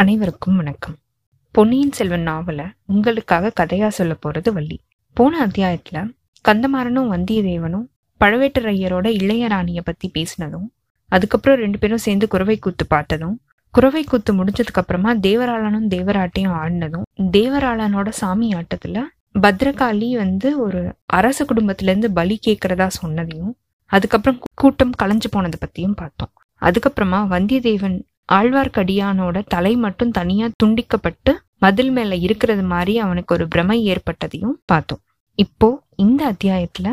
அனைவருக்கும் வணக்கம். பொன்னியின் செல்வன் நாவல உங்களுக்காக கதையா சொல்ல போறது வள்ளி. போன அத்தியாயத்துல கந்தமாறனும் வந்தியத்தேவனும் பழவேட்டரையரோட இளையராணிய பத்தி பேசினதும் அதுக்கப்புறம் ரெண்டு பேரும் சேர்ந்து குறவை கூத்து பார்த்ததும் குறவை கூத்து முடிஞ்சதுக்கு அப்புறமா தேவராளனும் தேவராட்டையும் ஆடினதும் தேவராளனோட சாமி ஆட்டத்துல பத்ரகாளி வந்து ஒரு அரச குடும்பத்துல இருந்து பலி கேட்கறதா சொன்னதையும் அதுக்கப்புறம் கூட்டம் கலைஞ்சு போனதை பத்தியும் பார்த்தோம். அதுக்கப்புறமா வந்தியத்தேவன் ஆழ்வார்க்கடியானோட தலை மட்டும் தனியா துண்டிக்கப்பட்டு மதில் மேல இருக்கிறது மாதிரி அவனுக்கு ஒரு பிரமை ஏற்பட்டதையும் பார்த்தோம். இப்போ இந்த அத்தியாயத்துல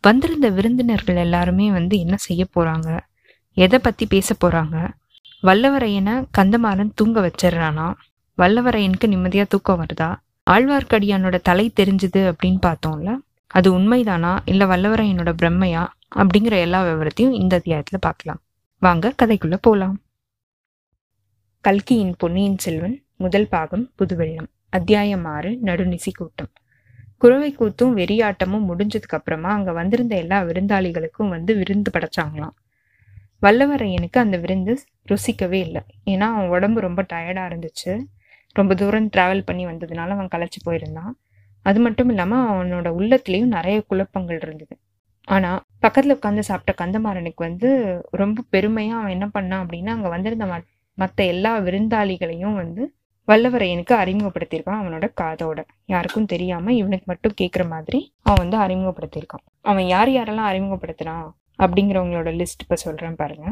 வந்திருந்த விருந்தினர்கள் எல்லாருமே வந்து என்ன செய்ய போறாங்க? எதை பத்தி பேச போறாங்க? வல்லவரையனை கந்தமாறன் தூங்க வச்சிடுறானா? வல்லவரையனுக்கு நிம்மதியா தூக்கம் வருதா? ஆழ்வார்க்கடியானோட தலை தெரிஞ்சுது அப்படின்னு பார்த்தோம்ல அது உண்மைதானா? இல்ல வல்லவரையனோட பிரம்மையா? அப்படிங்கிற எல்லா விவரத்தையும் இந்த அத்தியாயத்துல பார்க்கலாம். வாங்க கதைக்குள்ள போலாம். கல்கியின் பொன்னியின் செல்வன் முதல் பாகம் புதுவெள்ளம். அத்தியாயம் ஆறு நடுநிசி கூட்டம் குறவை கூத்தும் வெறியாட்டமும் முடிஞ்சதுக்கு அப்புறமா அங்க வந்திருந்த எல்லா விருந்தாளிகளுக்கும் வந்து விருந்து படைச்சாங்களாம். வல்லவரையனுக்கு அந்த விருந்து ருசிக்கவே இல்லை. ஏன்னா அவன் உடம்பு ரொம்ப டயர்டா இருந்துச்சு. ரொம்ப தூரம் டிராவல் பண்ணி வந்ததுனால அவன் களைச்சு போயிருந்தான். அது மட்டும் இல்லாம அவனோட உள்ளத்துலயும் நிறைய குழப்பங்கள் இருந்தது. ஆனா பக்கத்துல உட்காந்து சாப்பிட்ட கந்தமாறனுக்கு வந்து ரொம்ப பெருமையா அவன் என்ன பண்ணான் அப்படின்னா அங்க வந்திருந்த மற்ற எல்லா விருந்தாளிகளையும் வந்து வல்லவரையனுக்கு அறிமுகப்படுத்தியிருக்கான் அவனோட காதோட. யாருக்கும் தெரியாம இவனுக்கு மட்டும் கேட்குற மாதிரி அவன் வந்து அறிமுகப்படுத்தியிருக்கான். அவன் யார் யாரெல்லாம் அறிமுகப்படுத்துறான் அப்படிங்கிறவங்களோட லிஸ்ட் இப்போ சொல்றேன் பாருங்க.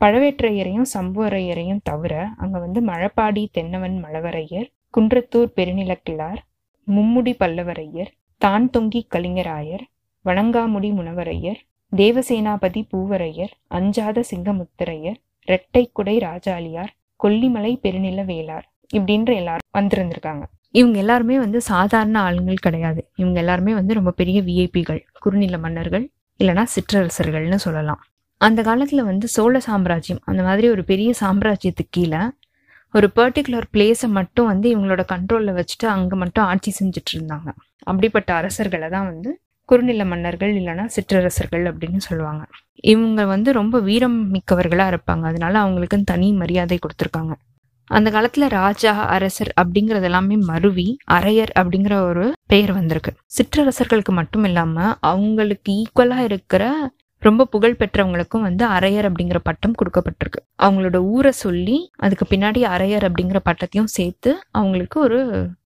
பழவேற்றையரையும் சம்புவரையரையும் தவிர அங்க வந்து மழப்பாடி தென்னவன் மழவரையர் குன்றத்தூர் பெருநிலக்கிழார் மும்முடி பல்லவரையர் தான் தொங்கி கலிங்கராயர் வணங்காமுடி முனவரையர் தேவசேனாபதி பூவரையர் அஞ்சாத சிங்கமுத்திரையர் ரெட்டைக்குடை ராஜாளியார் கொல்லிமலை பெருநில வேளார் இப்படின்ற எல்லாரும் வந்திருந்திருக்காங்க. இவங்க எல்லாருமே வந்து சாதாரண ஆளுங்கள் கிடையாது. இவங்க எல்லாருமே வந்து ரொம்ப பெரிய விஐபிகள் குறுநில மன்னர்கள் இல்லைனா சிற்றரசர்கள்னு சொல்லலாம். அந்த காலத்தில் வந்து சோழ சாம்ராஜ்யம் அந்த மாதிரி ஒரு பெரிய சாம்ராஜ்யத்துக்கு கீழே ஒரு பர்டிகுலர் பிளேஸை மட்டும் வந்து இவங்களோட கண்ட்ரோலில் வச்சுட்டு அங்கே மட்டும் ஆட்சி செஞ்சுட்டு இருந்தாங்க. அப்படிப்பட்ட அரசர்களை தான் வந்து குறுநில மன்னர்கள் இல்லைன்னா சிற்றரசர்கள் அப்படின்னு சொல்லுவாங்க. இவங்க வந்து ரொம்ப வீரம் மிக்கவர்களாக இருப்பாங்க. அதனால அவங்களுக்குன்னு தனி மரியாதை கொடுத்துருக்காங்க. அந்த காலத்துல ராஜா அரசர் அப்படிங்கறது எல்லாமே மருவி அரையர் அப்படிங்கிற ஒரு பெயர் வந்திருக்கு. சிற்றரசர்களுக்கு மட்டும் இல்லாம அவங்களுக்கு ஈக்குவலா இருக்கிற ரொம்ப புகழ் பெற்றவங்களுக்கும் வந்து அரையர் அப்படிங்கிற பட்டம் கொடுக்கப்பட்டிருக்கு. அவங்களோட ஊரை சொல்லி அதுக்கு பின்னாடி அரையர் அப்படிங்கிற பட்டத்தையும் சேர்த்து அவங்களுக்கு ஒரு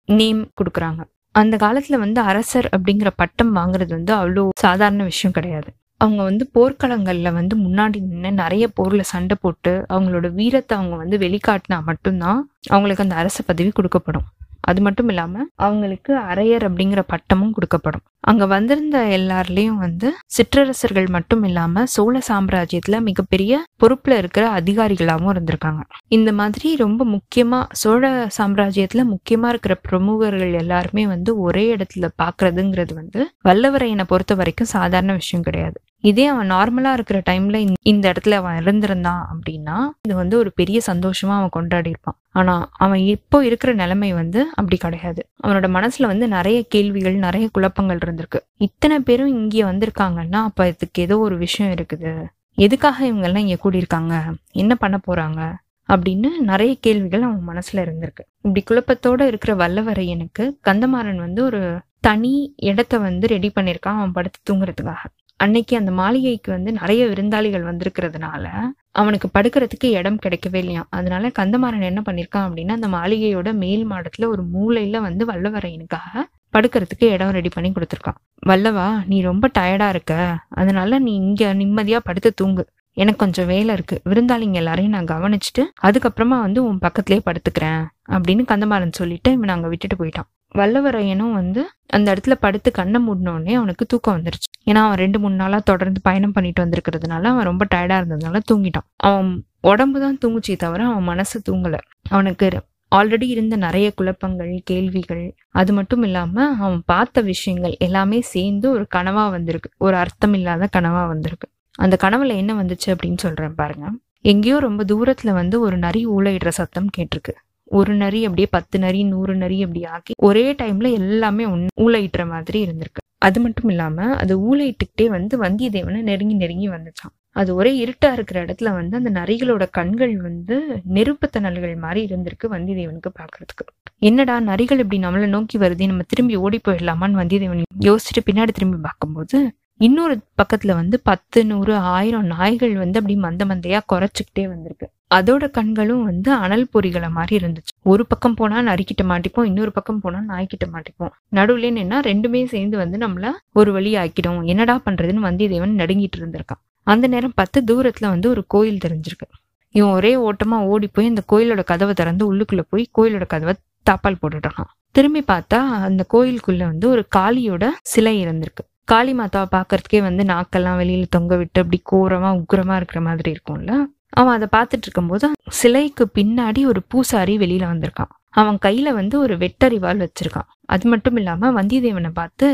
நேம் கொடுக்குறாங்க. அந்த காலத்துல வந்து அரசர் அப்படிங்கிற பட்டம் வாங்குறது வந்து அவ்வளோ சாதாரண விஷயம் கிடையாது. அவங்க வந்து போர்க்களங்கள்ல வந்து முன்னாடி நின்று நிறைய போர்ல சண்டை போட்டு அவங்களோட வீரத்தை அவங்க வந்து வெளிக்காட்டினா மட்டும்தான் அவங்களுக்கு அந்த அரச பதவி கொடுக்கப்படும். அது மட்டும் இல்லாம அவங்களுக்கு அரையர் அப்படிங்கிற பட்டமும் கொடுக்கப்படும். அங்க வந்திருந்த எல்லார்லயும் வந்து சிற்றரசர்கள் மட்டும் இல்லாம சோழ சாம்ராஜ்யத்துல மிகப்பெரிய பொறுப்புல இருக்கிற அதிகாரிகளாகவும் இருந்திருக்காங்க. இந்த மாதிரி ரொம்ப முக்கியமா சோழ சாம்ராஜ்யத்துல முக்கியமா இருக்கிற பிரமுகர்கள் எல்லாருமே வந்து ஒரே இடத்துல பாக்குறதுங்கிறது வந்து வல்லவரையனை பொறுத்த வரைக்கும் சாதாரண விஷயம் கிடையாது. இதே அவன் நார்மலா இருக்கிற டைம்ல இந்த இடத்துல அவன் இருந்திருந்தான் அப்படின்னா இது வந்து ஒரு பெரிய சந்தோஷமா அவன் கொண்டாடி இருப்பான் ஆனா அவன் இப்போ இருக்கிற நிலைமை வந்து அப்படி கிடையாது. அவனோட மனசுல வந்து நிறைய கேள்விகள் நிறைய குழப்பங்கள் இருந்திருக்கு. இத்தனை பேரும் இங்கே வந்திருக்காங்கன்னா அப்ப இதுக்கு ஏதோ ஒரு விஷயம் இருக்குது. எதுக்காக இவங்க எல்லாம் இங்க கூடியிருக்காங்க? என்ன பண்ண போறாங்க? அப்படின்னு நிறைய கேள்விகள் அவன் மனசுல இருந்திருக்கு. இப்படி குழப்பத்தோட இருக்கிற வல்லவரையனுக்கு கந்தமாறன் வந்து ஒரு தனி இடத்த வந்து ரெடி பண்ணியிருக்கான் அவன் படுத்து தூங்குறதுக்காக. அன்னைக்கு அந்த மாளிகைக்கு வந்து நிறைய விருந்தாளிகள் வந்திருக்கிறதுனால அவனுக்கு படுக்கிறதுக்கு இடம் கிடைக்கவே இல்லையா அதனால கந்தமாறன் என்ன பண்ணிருக்கான் அப்படின்னா அந்த மாளிகையோட மேல் மாடத்துல ஒரு மூலையில வந்து வல்லவரையனுக்காக படுக்கிறதுக்கு இடம் ரெடி பண்ணி கொடுத்துருக்கான். வல்லவா நீ ரொம்ப டயர்டா இருக்க. அதனால நீ இங்க நிம்மதியா படுத்து தூங்கு. எனக்கு கொஞ்சம் வேலை இருக்கு. விருந்தாளிங்க எல்லாரையும் நான் கவனிச்சுட்டு அதுக்கப்புறமா வந்து உன் பக்கத்துலயே படுத்துக்கிறேன் அப்படின்னு கந்தமாறன் சொல்லிட்டு இவன் அங்க விட்டுட்டு போயிட்டான். வல்லவரையனும் வந்து அந்த இடத்துல படுத்து கண்ணை மூடினோடனே அவனுக்கு தூக்கம் வந்துருச்சு. ஏன்னா அவன் ரெண்டு மூணு நாளாக தொடர்ந்து பயணம் பண்ணிட்டு வந்திருக்கிறதுனால அவன் ரொம்ப டயர்டாக இருந்ததுனால தூங்கிட்டான். அவன் உடம்பு தான் தூங்குச்சே தவிர அவன் மனசு தூங்கலை. அவனுக்கு ஆல்ரெடி இருந்த நிறைய குழப்பங்கள் கேள்விகள் அது மட்டும் இல்லாம அவன் பார்த்த விஷயங்கள் எல்லாமே சேர்ந்து ஒரு கனவா வந்திருக்கு. ஒரு அர்த்தம் இல்லாத கனவா வந்திருக்கு. அந்த கனவுல என்ன வந்துச்சு அப்படின்னு சொல்றேன் பாருங்க. எங்கேயோ ரொம்ப தூரத்துல வந்து ஒரு நரி ஊழையிடுற சத்தம் கேட்டிருக்கு. ஒரு நரி அப்படியே பத்து நரி நூறு நரி அப்படி ஆக்கி ஒரே டைம்ல எல்லாமே ஒன்னு ஊழையிட்டுற மாதிரி இருந்திருக்கு. அது மட்டும் இல்லாம அது ஊழையிட்டுக்கிட்டே வந்து வந்தியத்தேவனை நெருங்கி நெருங்கி வந்துச்சான் அது ஒரே இருட்டா இருக்கிற இடத்துல வந்து அந்த நரிகளோட கண்கள் வந்து நெருப்பு தணல்கள் மாதிரி இருந்திருக்கு வந்தியத்தேவனுக்கு பாக்குறதுக்கு. என்னடா நரிகள் இப்படி நம்மளை நோக்கி வருது நம்ம திரும்பி ஓடி போயிடலாமான்னு வந்தியத்தேவன் யோசிச்சுட்டு பின்னாடி திரும்பி பார்க்கும்போது இன்னொரு பக்கத்துல வந்து பத்து நூறு ஆயிரம் நாய்கள் வந்து அப்படி மந்த மந்தையா குறைச்சிக்கிட்டே வந்திருக்கு. அதோட கண்களும் வந்து அனல் பொறிகளை மாதிரி இருந்துச்சு. ஒரு பக்கம் போனா நரிக்கிட்ட மாட்டிப்போம் இன்னொரு பக்கம் போனா நாய்க்கிட்ட மாட்டிப்போம். நடுவில் என்னன்னா ரெண்டுமே சேர்ந்து வந்து நம்மள ஒரு வழி ஆக்கிடும். என்னடா பண்றதுன்னு வந்தியத்தேவன் நடுங்கிட்டு இருந்திருக்கான். அந்த நேரம் பத்து தூரத்துல வந்து ஒரு கோயில் தெரிஞ்சிருக்கு. இவன் ஒரே ஓட்டமா ஓடி போய் அந்த கோயிலோட கதவை திறந்து உள்ளுக்குள்ள போய் கோயிலோட கதவை தாப்பால் போட்டுட்டான் திரும்பி பார்த்தா அந்த கோயிலுக்குள்ள வந்து ஒரு காளியோட சிலை இருந்திருக்கு. காளி மாதாவை பார்க்கறதுக்கே வந்து நாக்கெல்லாம் வெளியில தொங்க விட்டு அப்படி கோரமா உக்ரமாக இருக்கிற மாதிரி இருக்கும்ல? அவன் அதை பார்த்துட்டு இருக்கும்போது சிலைக்கு பின்னாடி ஒரு பூசாரி வெளியில வந்திருக்கான். அவன் கையில வந்து ஒரு வெட்டறிவால் வச்சிருக்கான். அது மட்டும் இல்லாம வந்தியத்தேவனை பார்த்து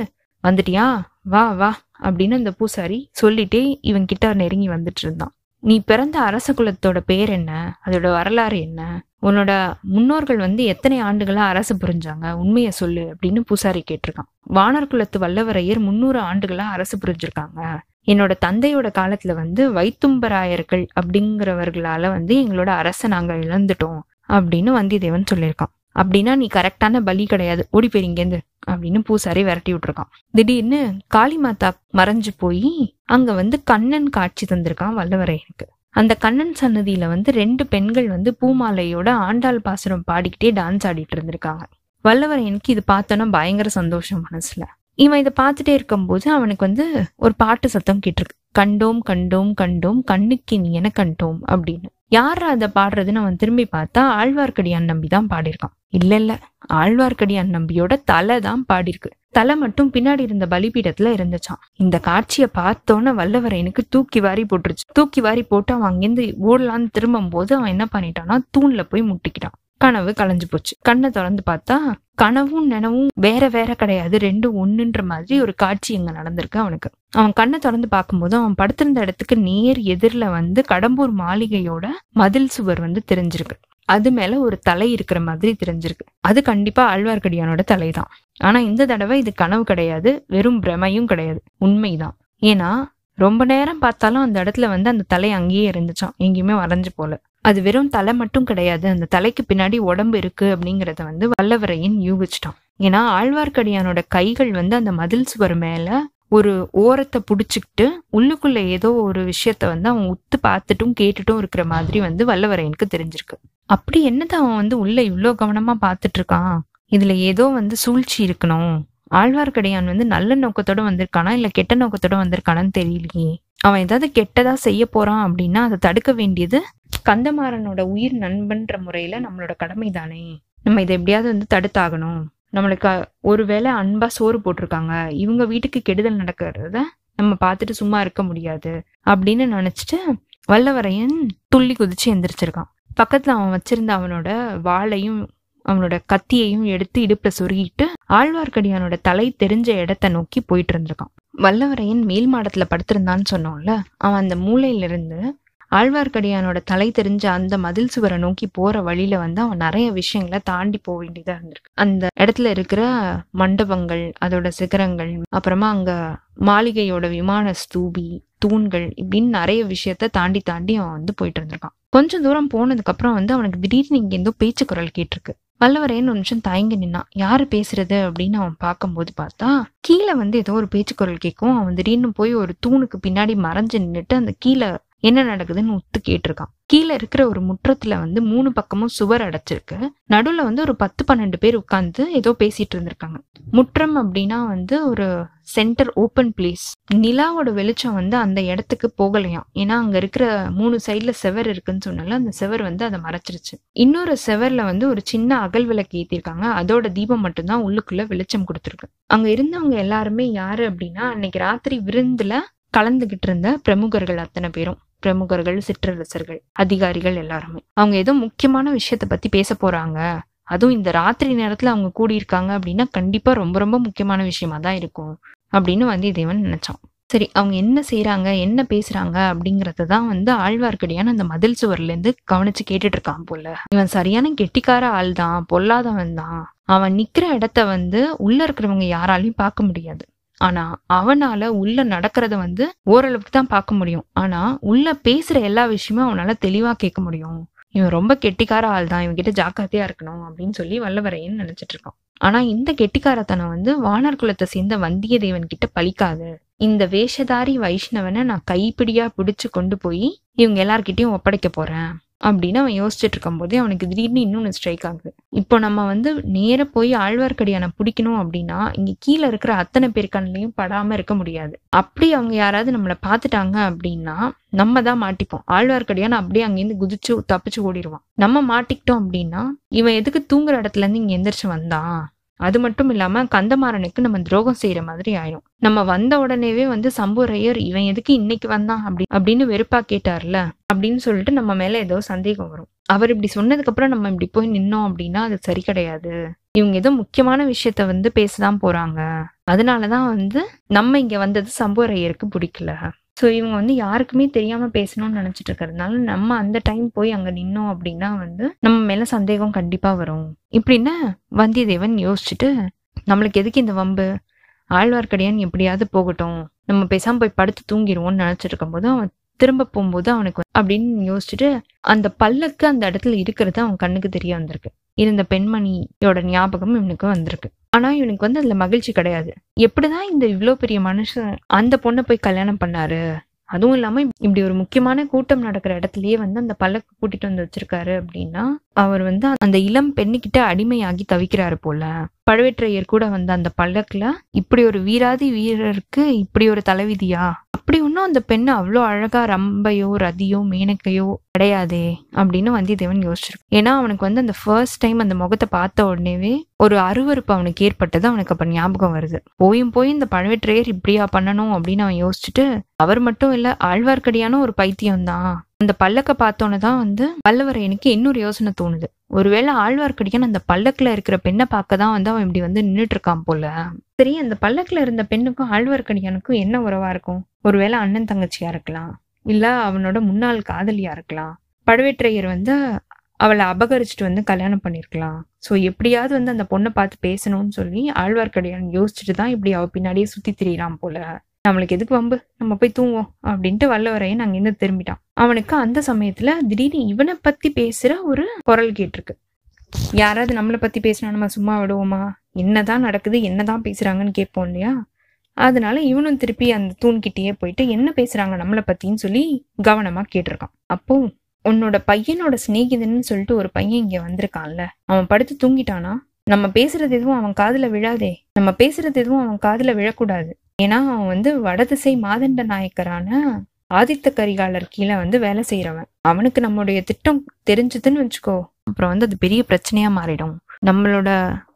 வந்துட்டியா? வா வா அப்படின்னு அந்த பூசாரி சொல்லிட்டே இவன் கிட்ட நெருங்கி வந்துட்டு இருந்தான். நீ பிறந்த அரச குலத்தோட பேர் என்ன? அதோட வரலாறு என்ன? உன்னோட முன்னோர்கள் வந்து எத்தனை ஆண்டுகளா அரசு புரிஞ்சாங்க? உண்மையை சொல்லு அப்படின்னு பூசாரி கேட்டிருக்கான். வானர் குலத்து வல்லவரையர் முன்னூறு ஆண்டுகளா அரசு புரிஞ்சிருக்காங்க. என்னோட தந்தையோட காலத்துல வந்து வைத்தும்பராயர்கள் அப்படிங்கிறவர்களால வந்து எங்களோட அரசை நாங்க இழந்துட்டோம் அப்படின்னு வந்தியத்தேவன் சொல்லியிருக்கான். அப்படின்னா நீ கரெக்டான பலி கிடையாது. ஓடி போயிருங்கேந்து அப்படின்னு பூசாரி விரட்டி விட்டுருக்கான். திடீர்னு காளிமாதா மறைஞ்சு போய் அங்க வந்து கண்ணன் காட்சி தந்திருக்கான் வல்லவரையனுக்கு. அந்த கண்ணன் சன்னதியில வந்து ரெண்டு பெண்கள் வந்து பூமாலையோட ஆண்டாள் பாசுரம் பாடிக்கிட்டே டான்ஸ் ஆடிட்டு இருந்திருக்காங்க. வல்லவரையனுக்கு இது பார்த்தோன்னா பயங்கர சந்தோஷம் மனசுல. இவன் இதை பார்த்துட்டே இருக்கும்போது அவனுக்கு வந்து ஒரு பாட்டு சத்தம் கேட்டிருக்கு. கண்டோம் கண்டோம் கண்டோம் கண்ணுக்கு நீ என கண்டோம் அப்படின்னு. யார் அதை பாடுறதுன்னு அவன் திரும்பி பார்த்தா ஆழ்வார்க்கடியான் நம்பி தான் பாடியிருக்கான். இல்ல இல்ல. ஆழ்வார்க்கடியான் நம்பியோட தலை தான் பாடியிருக்கு. தலை மட்டும் பின்னாடி இருந்த பலிபீடத்துல இருந்துச்சான் இந்த காட்சியை பார்த்தோன்னே வல்லவரையனுக்கு தூக்கி வாரி போட்டுருச்சு. தூக்கி வாரி போட்டு அவன் அங்கேருந்து ஓடலான்னு திரும்பும் போது அவன் என்ன பண்ணிட்டான்னா தூண்ல போய் முட்டிக்கிட்டான். கனவு களைஞ்சு போச்சு. கண்ணை திறந்து பார்த்தா கனவும் நினவும் வேற வேற கிடையாது. ரெண்டும் ஒண்ணுன்ற மாதிரி ஒரு காட்சி இங்க நடந்திருக்கு அவனுக்கு. அவன் கண்ணை திறந்து பார்க்கும்போது அவன் படுத்திருந்த இடத்துக்கு நேர் எதிரில் வந்து கடம்பூர் மாளிகையோட மதில் சுவர் வந்து தெரிஞ்சிருக்கு. அது மேல ஒரு தலை இருக்கிற மாதிரி தெரிஞ்சிருக்கு. அது கண்டிப்பா ஆழ்வார்க்கடியானோட தலை தான். ஆனா இந்த தடவை இது கனவு கிடையாது வெறும் பிரமையும் கிடையாது. உண்மைதான். ஏன்னா ரொம்ப நேரம் பார்த்தாலும் அந்த இடத்துல வந்து அந்த தலை அங்கேயே இருந்துச்சான் எங்கேயுமே வரைஞ்சு போல. அது வெறும் தலை மட்டும் கிடையாது. அந்த தலைக்கு பின்னாடி உடம்பு இருக்கு அப்படிங்கறத வந்து வல்லவரையின் யூகிச்சிட்டான். ஏன்னா ஆழ்வார்க்கடியானோட கைகள் வந்து அந்த மதில் சுவர் மேல ஒரு ஓரத்தை புடிச்சுக்கிட்டு உள்ளுக்குள்ள ஏதோ ஒரு விஷயத்த வந்து அவன் உத்து பார்த்துட்டும் கேட்டுட்டும் இருக்கிற மாதிரி வந்து வல்லவரையனுக்கு தெரிஞ்சிருக்கு. அப்படி என்னதான் அவன் வந்து உள்ள இவ்வளோ கவனமா பார்த்துட்டு இருக்கான்? இதுல ஏதோ வந்து சூழ்ச்சி இருக்கணும். ஆழ்வார்க்கடியான் வந்து நல்ல நோக்கத்தோட வந்திருக்கானா? இல்ல கெட்ட நோக்கத்தோட வந்திருக்கானான்னு தெரியலையே. அவன் ஏதாவது கெட்டதா செய்ய போறான் அப்படின்னா அதை தடுக்க வேண்டியது கந்தமாறனோட உயிர் நண்பன்ற முறையில நம்மளோட கடமை தானே நம்ம இதை எப்படியாவது வந்து தடுத்தாகணும். நம்மளுக்கு ஒருவேளை அன்பா சோறு போட்டிருக்காங்க. இவங்க வீட்டுக்கு கெடுதல் நடக்கிறத நம்ம பார்த்துட்டு சும்மா இருக்க முடியாது அப்படின்னு நினைச்சிட்டு வல்லவரையன் துள்ளி குதிச்சு எந்திரிச்சிருக்கான். பக்கத்துல அவன் வச்சிருந்த அவனோட வாளையும் அவனோட கத்தியையும் எடுத்து இடுப்புல சொருகிட்டு ஆழ்வார்க்கடியானோட தலை தெரிஞ்ச இடத்த நோக்கி போயிட்டு இருந்திருக்கான். வல்லவரையன் மேல் மாடத்துல படுத்திருந்தான்னு சொன்னோம்ல அவன் அந்த மூலையில இருந்து ஆழ்வார்க்கடியானோட தலை தெரிஞ்ச அந்த மதில் சுவரை நோக்கி போற வழியில வந்து அவன் நிறைய விஷயங்களை தாண்டி போக வேண்டியதா இருந்திருக்கு. அந்த இடத்துல இருக்கிற மண்டபங்கள் அதோட சிகரங்கள் அப்புறமா அங்க மாளிகையோட விமான ஸ்தூபி தூண்கள் இப்படின்னு நிறைய விஷயத்த தாண்டி தாண்டி அவன் வந்து போயிட்டு இருந்திருக்கான். கொஞ்சம் தூரம் போனதுக்கு அப்புறம் வந்து அவனுக்கு திடீர்னு இங்க எந்தோ பேச்சு குரல் கேட்டிருக்கு. வல்லவரையன் ஒரு நிமிஷம் தயங்கி நின்னான் யாரு பேசுறது அப்படின்னு அவன் பார்க்கும்போது பார்த்தா கீழே வந்து ஏதோ ஒரு பேச்சு குரல் கேட்கும். அவன் திடீர்னு போய் ஒரு தூணுக்கு பின்னாடி மறைஞ்சு நின்னுட்டு அந்த கீழே என்ன நடக்குதுன்னு உத்து கேட்டிருக்கான். கீழே இருக்கிற ஒரு முற்றத்துல வந்து மூணு பக்கமும் சுவர் அடைச்சிருக்கு. நடுவுல வந்து ஒரு பத்து பன்னெண்டு பேர் உட்காந்து ஏதோ பேசிட்டு இருந்திருக்காங்க. முற்றம் அப்படின்னா வந்து ஒரு சென்டர் ஓப்பன் பிளேஸ் நிலாவோட வெளிச்சம் வந்து அந்த இடத்துக்கு போகலையாம். ஏன்னா அங்க இருக்கிற மூணு சைட்ல செவர் இருக்குன்னு சொன்னால அந்த செவர் வந்து அதை மறைச்சிருச்சு. இன்னொரு செவர்ல வந்து ஒரு சின்ன அகல் விளக்கு ஏத்திருக்காங்க. அதோட தீபம் மட்டும்தான் உள்ளுக்குள்ள வெளிச்சம் கொடுத்துருக்கு. அங்க இருந்தவங்க எல்லாருமே யாரு அப்படின்னா அன்னைக்கு ராத்திரி விருந்துல கலந்துகிட்டு இருந்த பிரமுகர்கள் அத்தனை பேரும். பிரமுகர்கள் சிற்றரசர்கள் அதிகாரிகள் எல்லாருமே. அவங்க ஏதோ முக்கியமான விஷயத்த பத்தி பேச போறாங்க. அதுவும் இந்த ராத்திரி நேரத்துல அவங்க கூடியிருக்காங்க அப்படின்னா கண்டிப்பா ரொம்ப ரொம்ப முக்கியமான விஷயமா தான் இருக்கும் அப்படின்னு வந்தியத்தேவன் நினைச்சான். சரி அவங்க என்ன செய்யறாங்க என்ன பேசுறாங்க அப்படிங்கறத தான் வந்து ஆழ்வார்க்கடியான அந்த மதில் சுவர்ல இருந்து கவனிச்சு கேட்டுட்டு இருக்கான் போல. இவன் சரியான கெட்டிக்கார ஆள் தான் பொல்லாதவன் தான் அவன் நிக்கிற இடத்த வந்து உள்ள இருக்கிறவங்க யாராலையும் பார்க்க முடியாது. ஆனா அவனால உள்ள நடக்கிறத வந்து ஓரளவுக்கு தான் பார்க்க முடியும். ஆனா உள்ள பேசுற எல்லா விஷயமும் அவனால தெளிவா கேட்க முடியும். இவன் ரொம்ப கெட்டிக்கார ஆள் தான் இவன் கிட்ட ஜாக்கிரதையா இருக்கணும் அப்படின்னு சொல்லி வல்லவரையன் நினைச்சிட்டு இருக்கான். ஆனா இந்த கெட்டிக்காரத்தனம் வந்து வானர் குலத்தை சேர்ந்த வந்தியத்தேவன் கிட்ட பலிக்காது இந்த வேஷதாரி வைஷ்ணவனை நான் கைப்பிடியா பிடிச்சு கொண்டு போய் இவங்க எல்லார்கிட்டயும் ஒப்படைக்க போறேன். அப்படின்னு அவன் யோசிச்சுட்டு இருக்கும்போதே அவனுக்கு திடீர்னு இன்னொன்று ஸ்ட்ரைக் ஆகுது. இப்போ நம்ம வந்து நேராக போய் ஆழ்வார்க்கடியானை பிடிக்கணும் அப்படின்னா இங்கே கீழே இருக்கிற அத்தனை பேர் கண்ணிலையும் படாமல் இருக்க முடியாது. அப்படி அவங்க யாராவது நம்மளை பார்த்துட்டாங்க அப்படின்னா நம்ம தான் மாட்டிப்போம். ஆழ்வார்க்கடியான் அப்படியே அங்கேருந்து குதிச்சு தப்பிச்சு ஓடிடுவான் நம்ம மாட்டிக்கிட்டோம் அப்படின்னா இவன் எதுக்கு தூங்குற இடத்துல இருந்து இங்கே எந்திரிச்சு வந்தான்? அது மட்டும் இல்லாம கந்தமாறனுக்கு நம்ம துரோகம் செய்யற மாதிரி ஆயிடும் நம்ம வந்த உடனேவே வந்து சம்புரையர் இவன் எதுக்கு இன்னைக்கு வந்தான் அப்படி அப்படின்னு வெறுப்பா கேட்டார்ல அப்படின்னு சொல்லிட்டு நம்ம மேல ஏதோ சந்தேகம் வரும். அவர் இப்படி சொன்னதுக்கு அப்புறம் நம்ம இப்படி போய் நின்னோம் அப்படின்னா அது சரி கிடையாது. இவங்க ஏதோ முக்கியமான விஷயத்த வந்து பேசதான் போறாங்க. அதனாலதான் வந்து நம்ம இங்க வந்தது சம்புரையருக்கு பிடிக்கல. ஸோ இவங்க வந்து யாருக்குமே தெரியாமல் பேசணும்னு நினைச்சிட்டு இருக்கிறதுனால நம்ம அந்த டைம் போய் அங்கே நின்னோம் அப்படின்னா வந்து நம்ம மேலே சந்தேகம் கண்டிப்பாக வரும். இப்படின்னு வந்தியத்தேவன் யோசிச்சுட்டு நம்மளுக்கு எதுக்கு இந்த வம்பு? ஆழ்வார்க்கடியான் எப்படியாவது போகட்டும். நம்ம பேசாமல் போய் படுத்து தூங்கிடுவோம்னு நினச்சிட்டு இருக்கும்போது அவன் திரும்ப போகும்போது அவனுக்கு அப்படின்னு யோசிச்சுட்டு அந்த பல்லக்கு அந்த இடத்துல இருக்கிறது அவன் கண்ணுக்கு தெரிய வந்திருக்கு. இருந்த பெண்மணியோட ஞாபகம் இவனுக்கு வந்திருக்கு. ஆனா இவனுக்கு வந்து அதுல மகிழ்ச்சி கிடையாது. எப்படிதான் இந்த இவ்வளோ பெரிய மனுஷன் அந்த பொண்ணை போய் கல்யாணம் பண்ணாரு? அதுவும் இல்லாம இப்படி ஒரு முக்கியமான கூட்டம் நடக்கிற இடத்துலயே வந்து அந்த பல்லக்கு கூட்டிட்டு வந்து வச்சிருக்காரு அப்படின்னா அவர் வந்து அந்த இளம் பெண்ணுகிட்ட அடிமையாகி தவிக்கிறாரு போல. பழுவேற்றையர் கூட வந்து அந்த பல்லக்குல இப்படி ஒரு வீராதி வீரருக்கு இப்படி ஒரு தலைவிதியா? அப்படி ஒன்றும் அந்த பெண்ணு அவ்வளோ அழகாக ரம்பையோ ரதியோ மேனக்கையோ கிடையாதே அப்படின்னு வந்தியத்தேவன் யோசிச்சிருக்கான். ஏன்னா அவனுக்கு வந்து அந்த ஃபர்ஸ்ட் டைம் அந்த முகத்தை பார்த்த உடனேவே ஒரு அருவருப்பு அவனுக்கு ஏற்பட்டது. அவனுக்கு அப்போ ஞாபகம் வருது. போயும் போய் இந்த பழுவேற்றையர் இப்படியா பண்ணணும் அப்படின்னு அவன் யோசிச்சுட்டு அவர் மட்டும் இல்லை ஆழ்வார்க்கடியான ஒரு பைத்தியம் தான் அந்த பல்லக்க பார்த்தோன்னு தான் வந்து பல்லவரையனுக்கு இன்னொரு யோசனை தோணுது. ஒருவேளை ஆழ்வார்க்கடியான் அந்த பல்லக்குல இருக்கிற பெண்ணை பார்க்க தான் வந்து அவன் இப்படி வந்து நின்னுட்டு இருக்கான் போல. சரி அந்த பல்லக்குல இருந்த பெண்ணுக்கும் ஆழ்வார்க்கடியானுக்கும் என்ன உறவா இருக்கும்? ஒருவேளை அண்ணன் தங்கச்சியா இருக்கலாம். இல்ல அவனோட முன்னாள் காதலியா இருக்கலாம். பழுவேற்றையர் வந்து அவளை அபகரிச்சுட்டு வந்து கல்யாணம் பண்ணிருக்கலாம் சோ எப்படியாவது வந்து அந்த பொண்ணை பார்த்து பேசணும்னு சொல்லி ஆழ்வார்க்கடியான் யோசிச்சுட்டு தான் இப்படி அவ பின்னாடியே சுத்தி திரியிறான் போல. நம்மளுக்கு எதுக்கு வம்பு? நம்ம போய் தூங்குவோம் அப்படின்ட்டு வல்லவரையன் அங்கிருந்து திரும்பிட்டான். அவனுக்கு அந்த சமயத்துல திடீர்னு இவனை பத்தி பேசுற ஒரு குரல் கேட்டிருக்கு. யாராவது நம்மளை பத்தி பேசினா நம்ம சும்மா விடுவோமா? என்னதான் நடக்குது? என்னதான் பேசுறாங்கன்னு கேட்போம் இல்லையா? அதனால இவனும் திருப்பி அந்த தூண்கிட்டயே போயிட்டு என்ன பேசுறாங்க நம்மளை பத்தின்னு சொல்லி கவனமா கேட்டிருக்கான். அப்போ உன்னோட பையனோட சிநேகிதன்னு சொல்லிட்டு ஒரு பையன் இங்க வந்திருக்கான்ல. அவன் படுத்து தூங்கிட்டானா? நம்ம பேசுறது எதுவும் அவன் காதுல விழாதே. நம்ம பேசுறது எதுவும் அவன் காதுல விழக்கூடாது. ஏன்னா அவன் வந்து வடதிசை மாதண்ட நாயக்கரான ஆதித்த கரிகாலர் கீழே வந்து வேலை செய்யறவன் அவனுக்கு நம்மளுடைய திட்டம் தெரிஞ்சதுன்னு வச்சுக்கோ. அப்புறம் வந்து அது பெரிய பிரச்சனையா மாறிடும். நம்மளோட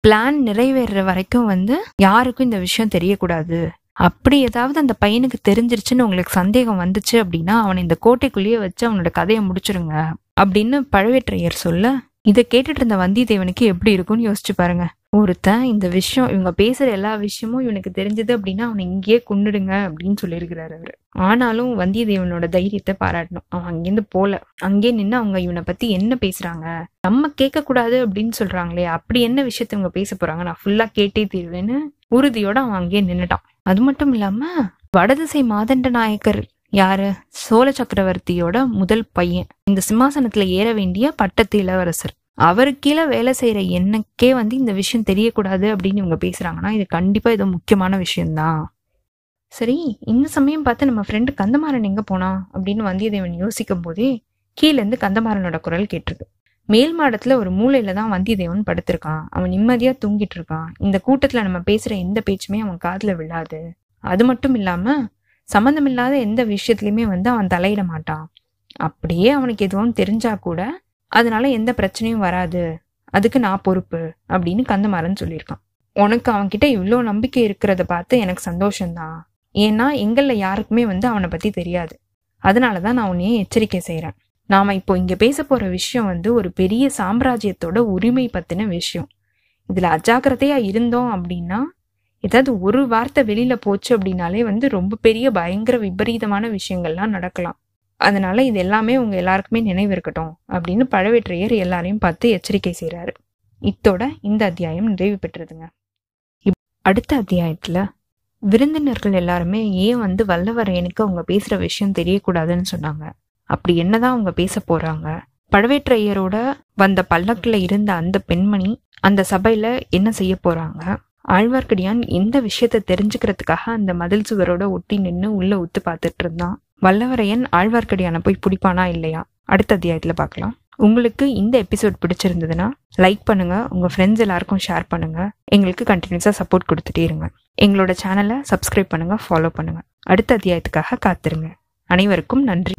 பிளான் நிறைவேறுற வரைக்கும் வந்து யாருக்கும் இந்த விஷயம் தெரியக்கூடாது. அப்படி ஏதாவது அந்த பையனுக்கு தெரிஞ்சிருச்சுன்னு உங்களுக்கு சந்தேகம் வந்துச்சு அப்படின்னா அவனை இந்த கோட்டைக்குள்ளேயே வச்சு அவனோட கதையை முடிச்சிருங்க அப்படின்னு பழுவேற்றையர் சொல்ல இதை கேட்டுட்டு இருந்த வந்தியத்தேவனுக்கு எப்படி இருக்கும்னு யோசிச்சு பாருங்க. ஒருத்தன் இந்த விஷயம் இவங்க பேசுற எல்லா விஷயமும் இவனுக்கு தெரிஞ்சது அப்படின்னா அவனை இங்கேயே கொன்னுடுங்க அப்படின்னு சொல்லியிருக்கிறாரு அவரு. ஆனாலும் வந்தியத்தேவனோட தைரியத்தை பாராட்டணும். அவன் அங்கேருந்து போல. அங்கே நின்று அவங்க இவனை பத்தி என்ன பேசுறாங்க? நம்ம கேட்க கூடாது அப்படின்னு சொல்றாங்களே அப்படி என்ன விஷயத்த இவங்க பேச போறாங்க? நான் ஃபுல்லா கேட்டே தீர்வேன்னு உறுதியோட அவன் அங்கேயே நின்னுட்டான். அது மட்டும் இல்லாம வடதிசை மாதண்ட நாயக்கர் யாரு? சோழ சக்கரவர்த்தியோட முதல் பையன். இந்த சிம்மாசனத்துல ஏற வேண்டிய பட்டத்து இளவரசர். அவருக்கீழே வேலை செய்யற எனக்கே வந்து இந்த விஷயம் தெரியக்கூடாது அப்படின்னு இவங்க பேசுறாங்கன்னா இது கண்டிப்பா ஏதோ முக்கியமான விஷயம்தான். சரி இந்த சமயம் பார்த்து நம்ம ஃப்ரெண்டு கந்தமாறன் எங்க போனா? அப்படின்னு வந்தியத்தேவன் யோசிக்கும் போதே கீழ இருந்து கந்தமாறனோட குரல் கேட்டிருக்கு. மேல் மாடத்துல ஒரு மூலையில தான் வந்தியத்தேவன் படுத்திருக்கான். அவன் நிம்மதியா தூங்கிட்டு இருக்கான். இந்த கூட்டத்துல நம்ம பேசுற எந்த பேச்சுமே அவன் காதுல விழாது. அது மட்டும் இல்லாம சம்மந்தமில்லாத எந்த விஷயத்துலையுமே வந்து அவன் தலையிட மாட்டான். அப்படியே அவனுக்கு எதுவும் தெரிஞ்சா கூட அதனால எந்த பிரச்சனையும் வராது. அதுக்கு நான் பொறுப்பு அப்படின்னு கந்தமாறன் சொல்லியிருக்கான். உனக்கு அவன்கிட்ட இவ்வளோ நம்பிக்கை இருக்கிறத பார்த்து எனக்கு சந்தோஷம்தான். ஏன்னா எங்கள்ல யாருக்குமே வந்து அவனை பத்தி தெரியாது. அதனால தான் நான் உன்னையே எச்சரிக்கை செய்கிறேன் நாம இப்போ இங்க பேச போற விஷயம் வந்து ஒரு பெரிய சாம்ராஜ்யத்தோட உரிமை பத்தின விஷயம். இதுல அஜாக்கிரதையா இருந்தோம் அப்படின்னா ஏதாவது ஒரு வார்த்தை வெளியில போச்சு அப்படின்னாலே வந்து ரொம்ப பெரிய பயங்கர விபரீதமான விஷயங்கள்லாம் நடக்கலாம். அதனால இது எல்லாமே உங்க எல்லாருக்குமே நினைவு இருக்கட்டும் அப்படின்னு பழவேற்றையர் எல்லாரையும் பார்த்து எச்சரிக்கை செய்கிறாரு இத்தோட இந்த அத்தியாயம் நிறைவு பெற்றதுங்க. இப்- அடுத்த அத்தியாயத்துல விருந்தினர்கள் எல்லாருமே ஏன் வந்து வல்லவரையனுக்கு அவங்க பேசுற விஷயம் தெரியக்கூடாதுன்னு சொன்னாங்க. அப்படி என்னதான் அவங்க பேச போறாங்க? பழவேற்றையரோட வந்த பல்லக்கில் இருந்த அந்த பெண்மணி அந்த சபையில என்ன செய்ய போறாங்க? ஆழ்வார்க்கடியான் இந்த விஷயத்த தெரிஞ்சுக்கிறதுக்காக அந்த மதில் சுவரோட ஒட்டி நின்று உள்ள உத்து பார்த்துட்டு இருந்தான். வல்லவரையன் ஆழ்வார்க்கடியானை போய் பிடிப்பானா இல்லையா? அடுத்த அத்தியாயத்துல பார்க்கலாம். உங்களுக்கு இந்த எபிசோட் பிடிச்சிருந்ததுன்னா லைக் பண்ணுங்க உங்க ஃப்ரெண்ட்ஸ் எல்லாருக்கும் ஷேர் பண்ணுங்க. எங்களுக்கு கண்டினியூஸா சப்போர்ட் கொடுத்துட்டே இருங்க. எங்களோட சேனலை சப்ஸ்கிரைப் பண்ணுங்க ஃபாலோ பண்ணுங்க. அடுத்த அத்தியாயத்துக்காக காத்திருங்க. அனைவருக்கும் நன்றி.